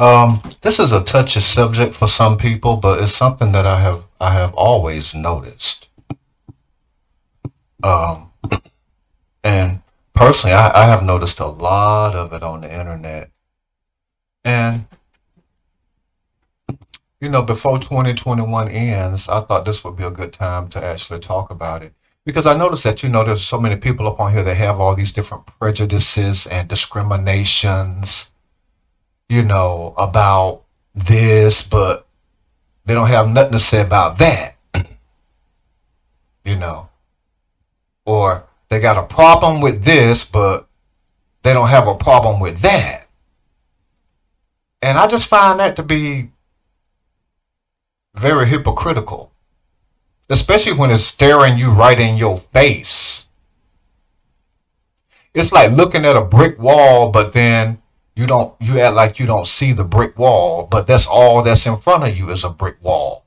Um, this is a touchy subject for some people, but it's something that I have I have always noticed. Um, and personally, I, I have noticed a lot of it on the internet. And you know, before 2021 ends, I thought this would be a good time to actually talk about it. Because I noticed that, you know, there's so many people up on here that have all these different prejudices and discriminations, you know, about this, but they don't have nothing to say about that, you know. Or they got a problem with this, but they don't have a problem with that. And I just find that to be very hypocritical, especially when it's staring you right in your face. It's like looking at a brick wall, but then you don't you act like you don't see the brick wall, but that's all that's in front of you is a brick wall.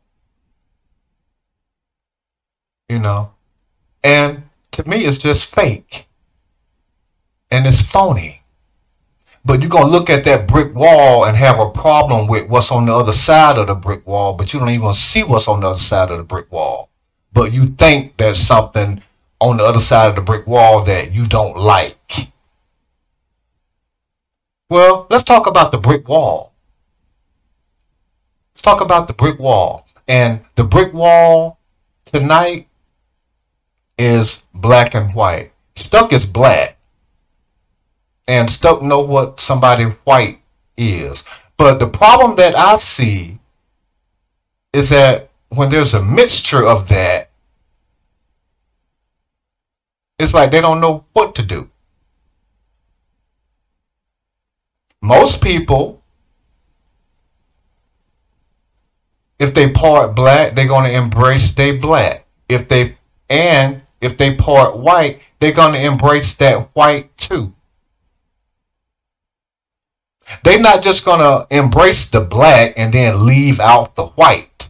You know? And to me it's just fake. And it's phony. But you're going to look at that brick wall and have a problem with what's on the other side of the brick wall, but you don't even see what's on the other side of the brick wall. But you think there's something on the other side of the brick wall that you don't like. Well, let's talk about the brick wall. Let's talk about the brick wall. And the brick wall tonight is black and white. Stuck is black and Stuck know what somebody white is. But the problem that I see is that when there's a mixture of that, it's like they don't know what to do. Most people, if they part black, they're going to embrace they black. If they and if they part white, they're going to embrace that white too. They're not just going to embrace the black and then leave out the white.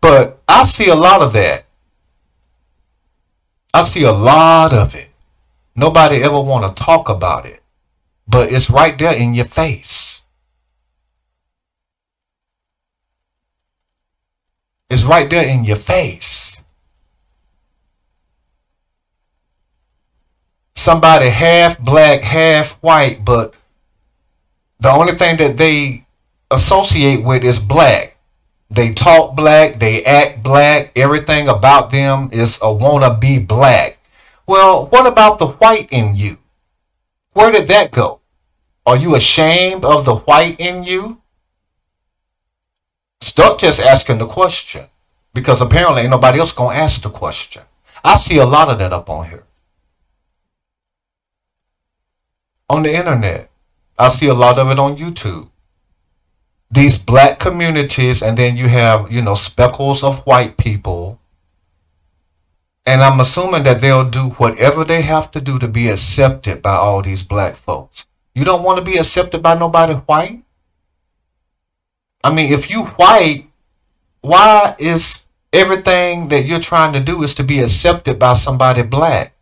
But I see a lot of that. I see a lot of it. Nobody ever want to talk about it. But it's right there in your face. It's right there in your face. somebody half black, half white, but the only thing that they associate with is black. They talk black, they act black, everything about them is a wanna be black. Well, what about the white in you? Where did that go? Are you ashamed of the white in you? Stuck just asking the question because apparently ain't nobody else gonna ask the question. I see a lot of that up on here. on the internet. I see a lot of it on YouTube. These black communities, and then you have, you know, speckles of white people. And I'm assuming that they'll do whatever they have to do to be accepted by all these black folks. You don't want to be accepted by nobody white? I mean, if you white, why is everything that you're trying to do is to be accepted by somebody black?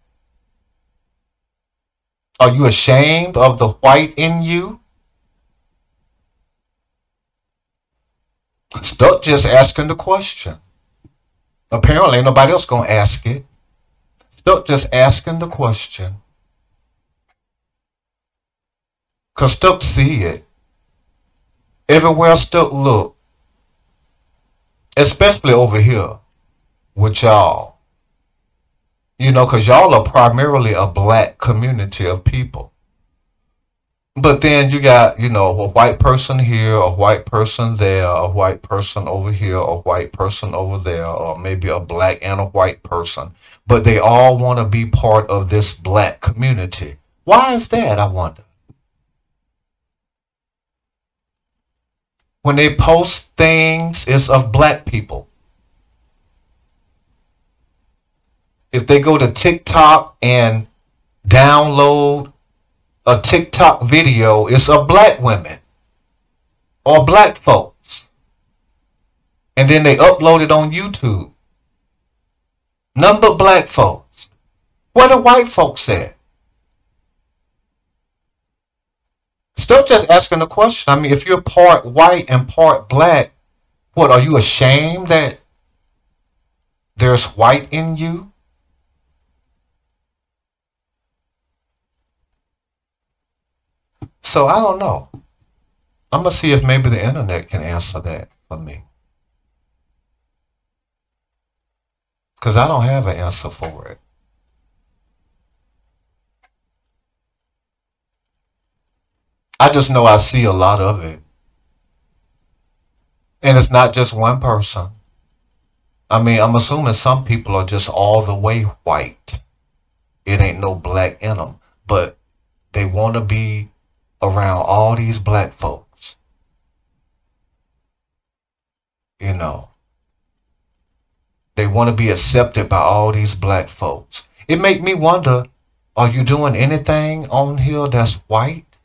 Are you ashamed of the white in you? Stuck just asking the question. Apparently, nobody else gonna ask it. Stuck just asking the question. Cause Stuck see it. Everywhere Stuck look. Especially over here with y'all. You know, because y'all are primarily a black community of people. But then you got, you know, a white person here, a white person there, a white person over here, a white person over there, or maybe a black and a white person. But they all want to be part of this black community. Why is that, I wonder? When they post things, it's of black people. if they go to TikTok and download a TikTok video is of black women or black folks. And then they upload it on YouTube. Number black folks. What the white folks at? Still just asking the question. I mean, if you're part white and part black, what, are you ashamed that there's white in you? So I don't know. I'm gonna see if maybe the internet can answer that for me. Because I don't have an answer for it. I just know I see a lot of it. And it's not just one person. I mean, I'm assuming some people are just all the way white. It ain't no black in them. But they want to be around all these black folks. You know. They want to be accepted by all these black folks. It make me wonder, are you doing anything on here that's white?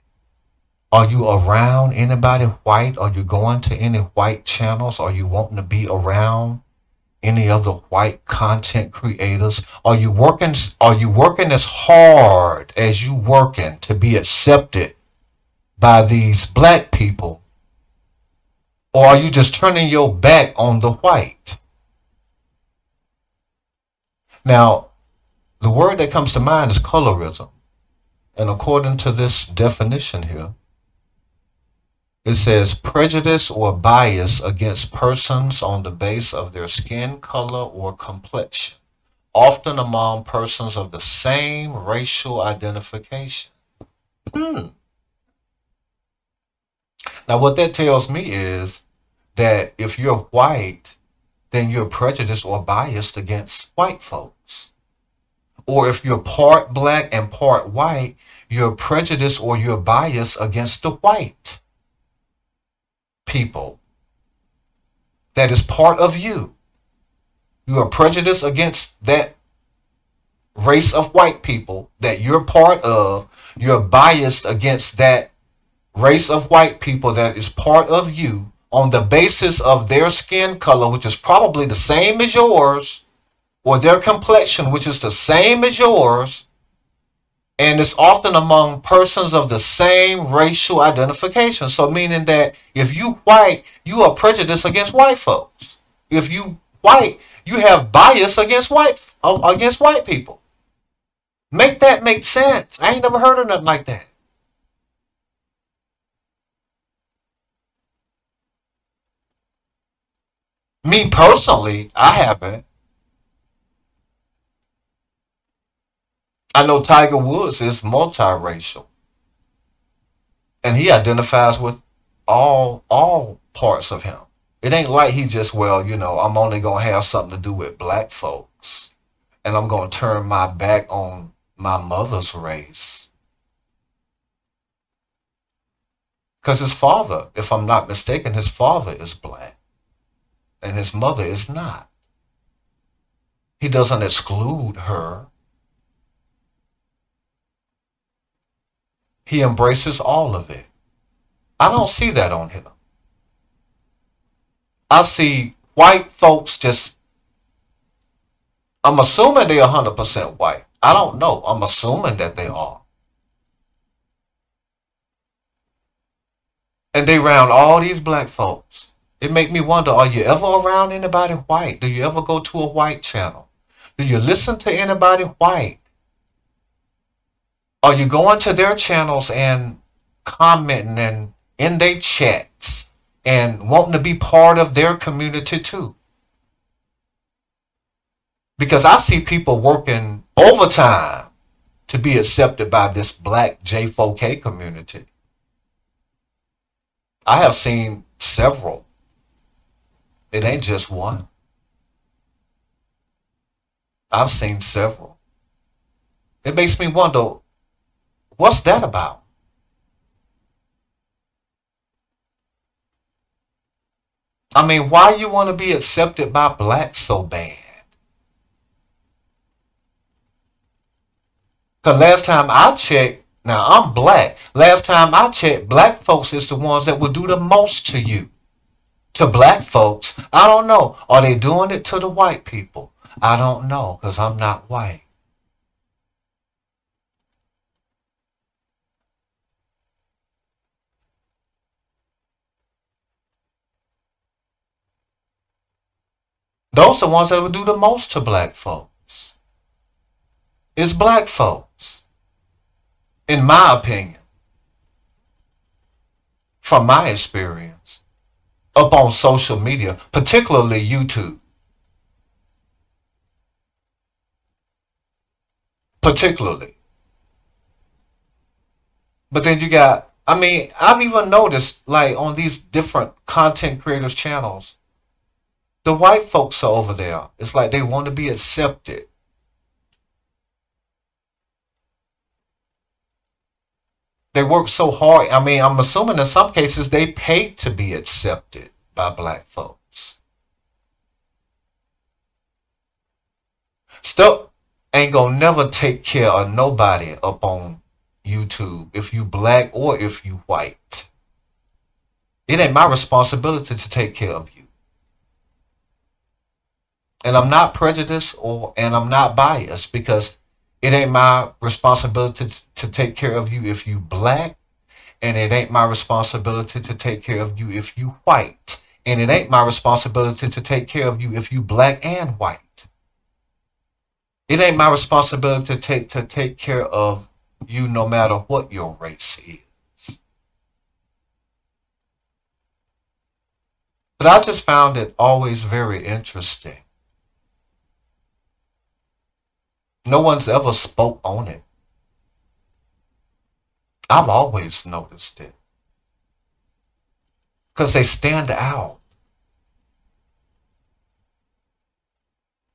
Are you around anybody white? Are you going to any white channels? Are you wanting to be around any other white content creators? Are you working are you working as hard as you working to be accepted by these black people? Or are you just turning your back on the white? Now, the word that comes to mind is colorism. And according to this definition here, it says prejudice or bias against persons on the base of their skin color or complexion, often among persons of the same racial identification. Hmm. Now, what that tells me is that if you're white, then you're prejudiced or biased against white folks. Or if you're part black and part white, you're prejudiced or you're biased against the white people that is part of you. You are prejudiced against that race of white people that you're part of. You're biased against that race of white people that is part of you on the basis of their skin color, which is probably the same as yours, or their complexion, which is the same as yours, and it's often among persons of the same racial identification. So meaning that if you white, you are prejudiced against white folks. If you white, you have bias against white uh, against white people. Make that make sense. I ain't never heard of nothing like that. Me personally, I haven't. I know Tiger Woods is multiracial. And he identifies with all all parts of him. It ain't like he just, well, you know, I'm only gonna have something to do with black folks. And I'm gonna turn my back on my mother's race. Because his father, if I'm not mistaken, his father is black. And his mother is not. He doesn't exclude her He embraces all of it. I don't see that on him. I see white folks just, I'm assuming they're 100% white. I don't know. I'm assuming that they are. And they round all these black folks. It make me wonder, are you ever around anybody white? Do you ever go to a white channel? Do you listen to anybody white? Are you going to their channels and commenting and in their chats and wanting to be part of their community too? Because I see people working overtime to be accepted by this black J4K community. I have seen several. It ain't just one. I've seen several. It makes me wonder What's that about? I mean, why you want to be accepted by blacks so bad? Because last time I checked, now I'm black. Last time I checked, black folks is the ones that will do the most to you to black folks. I don't know. Are they doing it to the white people? I don't know because I'm not white. Those are the ones that would do the most to black folks. It's black folks. In my opinion. From my experience. Up on social media, particularly YouTube. Particularly. But then you got, I mean, I've even noticed like on these different content creators channels, the white folks are over there. It's like they want to be accepted. They work so hard. I mean, I'm assuming in some cases they pay to be accepted by black folks. Stuff ain't gonna never take care of nobody up on YouTube if you black or if you white. It ain't my responsibility to take care of you. And I'm not prejudiced or and I'm not biased because it ain't my responsibility to, take care of you if you black and it ain't my responsibility to take care of you if you white and it ain't my responsibility to take care of you if you black and white it ain't my responsibility to take to take care of you no matter what your race is. But I just found it always very interesting. No one's ever spoke on it. I've always noticed it. Because they stand out.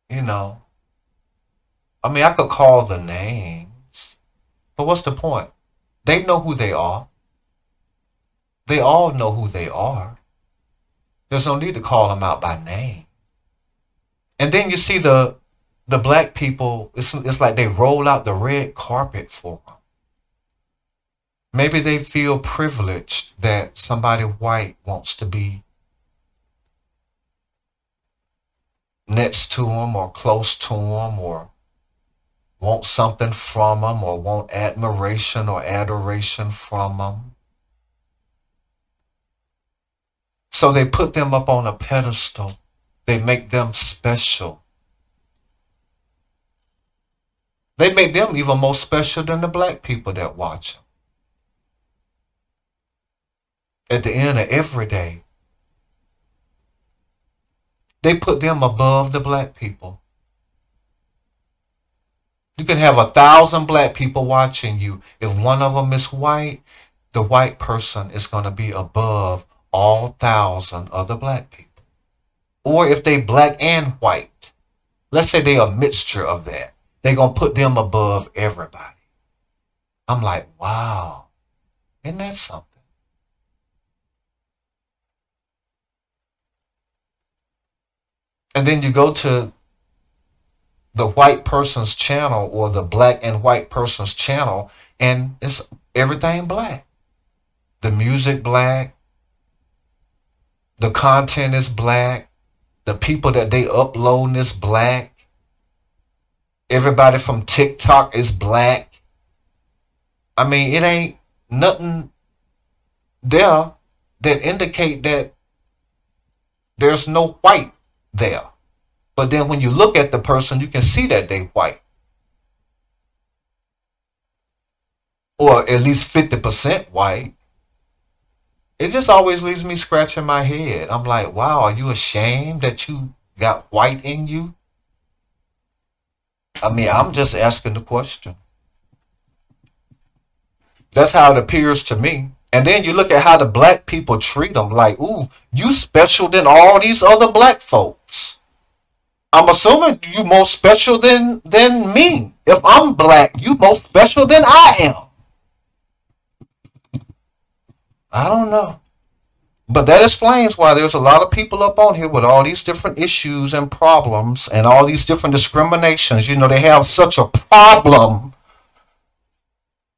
You know. I mean, I could call the names. but what's the point? They know who they are. They all know who they are. There's no need to call them out by name. And then you see the the black people, it's, it's like they roll out the red carpet for them. Maybe they feel privileged that somebody white wants to be next to them or close to them or want something from them or want admiration or adoration from them. So they put them up on a pedestal. They make them special. They make them even more special than the black people that watch them. At the end of every day, they put them above the black people. You can have a thousand black people watching you. If one of them is white, the white person is going to be above all thousand other black people. Or if they black and white, let's say they're a mixture of that, they're going to put them above everybody. I'm like, wow, isn't that something? And then you go to the white person's channel or the black and white person's channel and it's everything black. The music black. The content is black. The people that they upload is black. Everybody from TikTok is black. I mean, it ain't nothing there that indicate that there's no white there. But then when you look at the person, you can see that they white. Or at least 50% white. It just always leaves me scratching my head. I'm like, wow, are you ashamed that you got white in you? I mean, I'm just asking the question. That's how it appears to me. And then you look at how the black people treat them like, ooh, you special than all these other black folks. I'm assuming you more special than than me. If I'm black, you more special than I am. I don't know. But that explains why there's a lot of people up on here with all these different issues and problems and all these different discriminations. You know, they have such a problem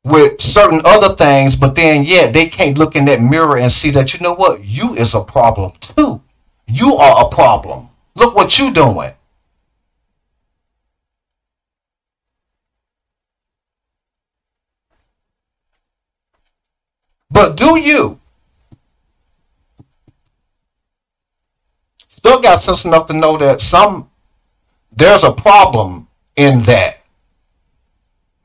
with certain other things, but then, yeah, they can't look in that mirror and see that, you know what, you is a problem too. You are a problem. Look what you doing. But do you still got sense enough to know that some there's a problem in that.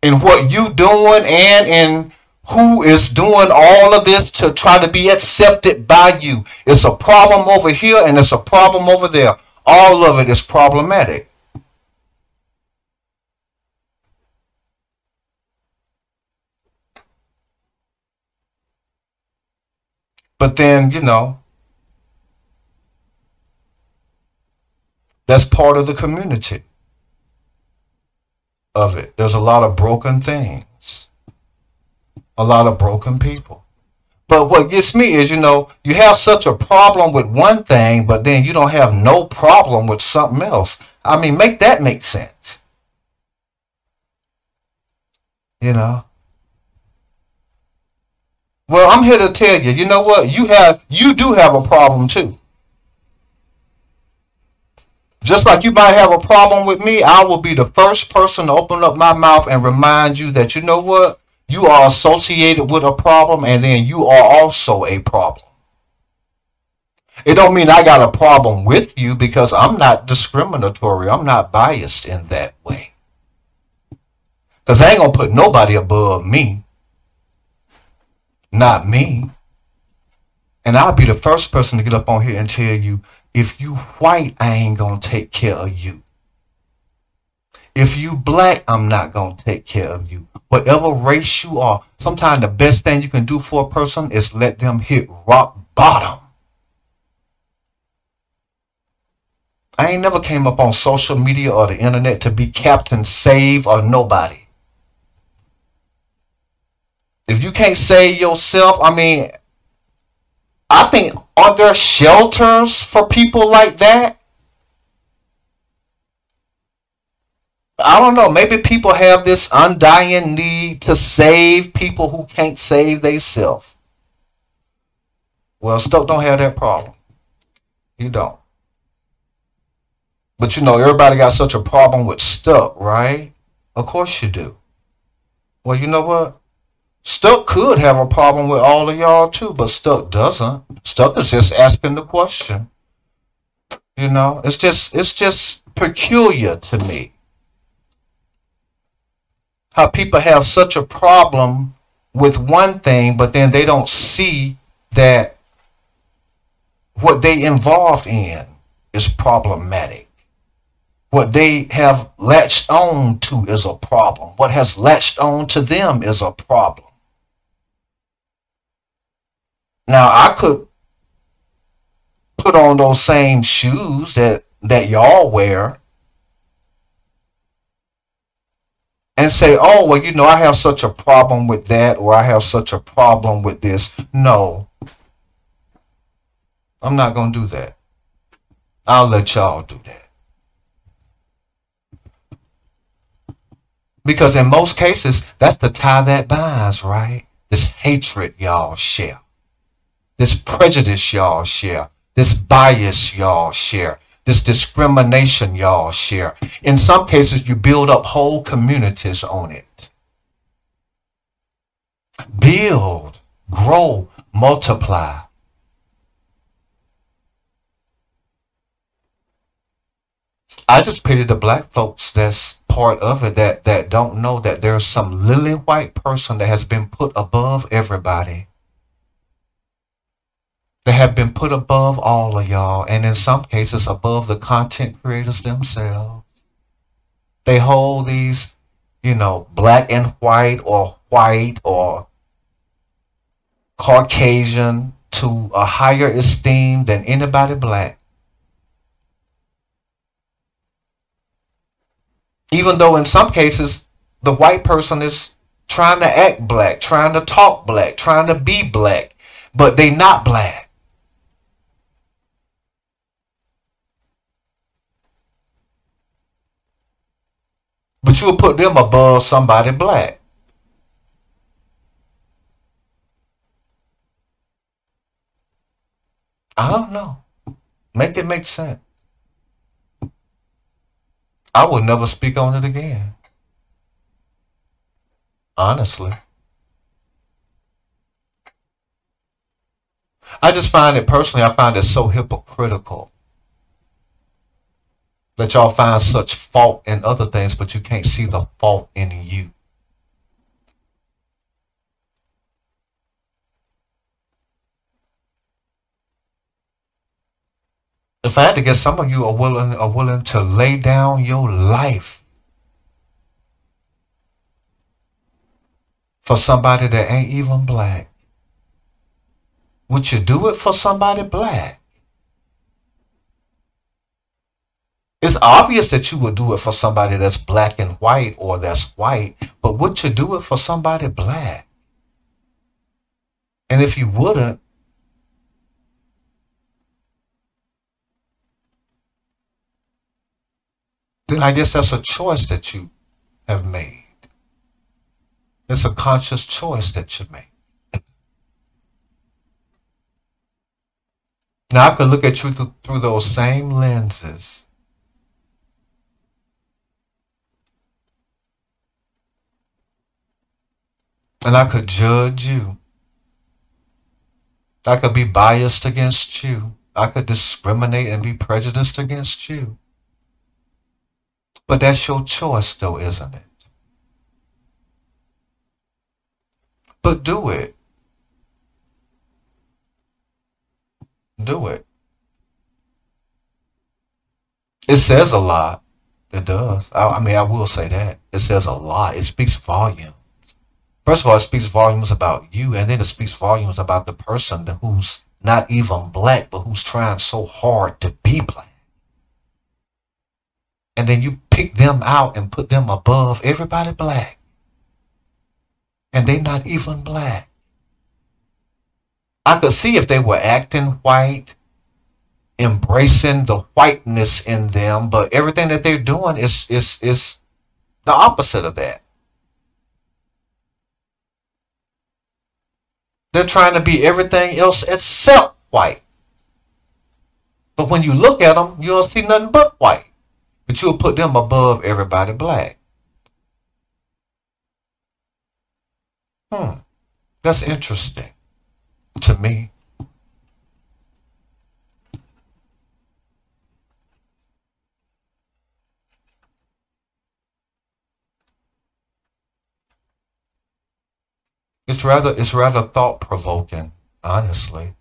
In what you doing and in who is doing all of this to try to be accepted by you. It's a problem over here and it's a problem over there. All of it is problematic. But then, you know, that's part of the community of it. There's a lot of broken things, a lot of broken people. But what gets me is, you know, you have such a problem with one thing, but then you don't have no problem with something else. I mean, make that make sense. You know? Well, I'm here to tell you, you know what? You have you do have a problem too. Just like you might have a problem with me, I will be the first person to open up my mouth and remind you that you know what? You are associated with a problem and then you are also a problem. It don't mean I got a problem with you because I'm not discriminatory. I'm not biased in that way. Because I ain't going to put nobody above me not me. And I'll be the first person to get up on here and tell you, if you white, I ain't to take care of you. If you black, I'm not to take care of you. Whatever race you are, sometimes the best thing you can do for a person is let them hit rock bottom. I ain't never came up on social media or the internet to be Captain Save or nobody. If you can't save yourself, I mean, I think, are there shelters for people like that? I don't know. Maybe people have this undying need to save people who can't save themselves. Well, Stuck don't have that problem. You don't. But you know, everybody got such a problem with Stuck, right? Of course you do. Well, you know what? Stuck could have a problem with all of y'all too, but Stuck doesn't. Stuck is just asking the question. You know, it's just it's just peculiar to me how people have such a problem with one thing, but then they don't see that what they involved in is problematic. What they have latched on to is a problem. What has latched on to them is a problem. Now I could put on those same shoes that that y'all wear and say, "Oh, well, you know, I have such a problem with that or I have such a problem with this." No. I'm not going to do that. I'll let y'all do that. Because in most cases, that's the tie that binds, right? This hatred y'all share this prejudice y'all share, this bias y'all share, this discrimination y'all share. In some cases, you build up whole communities on it. Build, grow, multiply. I just pity the black folks that's part of it that, that don't know that there's some lily white person that has been put above everybody that have been put above all of y'all, and in some cases above the content creators themselves. They hold these, you know, black and white or white or Caucasian to a higher esteem than anybody black. Even though in some cases the white person is trying to act black, trying to talk black, trying to be black, but they not black. But you'll put them above somebody black. I don't know. Make it make sense. I will never speak on it again. Honestly. I just find it personally, I find it so hypocritical Let y'all find such fault in other things, but you can't see the fault in you. If I had to guess, some of you are willing are willing to lay down your life for somebody that ain't even black. Would you do it for somebody black? It's obvious that you would do it for somebody that's black and white or that's white, but would you do it for somebody black? And if you wouldn't, then I guess that's a choice that you have made. It's a conscious choice that you make. Now I could look at you th- through those same lenses. And I could judge you. I could be biased against you. I could discriminate and be prejudiced against you. But that's your choice, though, isn't it? But do it. Do it. It says a lot. It does. I, I mean, I will say that. It says a lot. It speaks volume. First of all, it speaks volumes about you, and then it speaks volumes about the person who's not even black, but who's trying so hard to be black. And then you pick them out and put them above everybody black. And they're not even black. I could see if they were acting white, embracing the whiteness in them, but everything that they're doing is is is the opposite of that. They're trying to be everything else except white. But when you look at them, you don't see nothing but white. But you'll put them above everybody black. Hmm. That's interesting to me. It's rather it's rather thought provoking, honestly.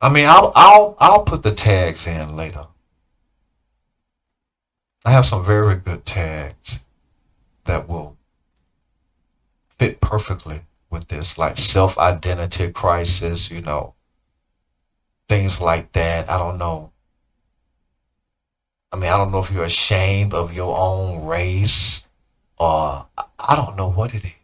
I mean, I'll I'll I'll put the tags in later. I have some very good tags that will fit perfectly with this, like self identity crisis, you know, things like that. I don't know. I mean, I don't know if you're ashamed of your own race or I don't know what it is.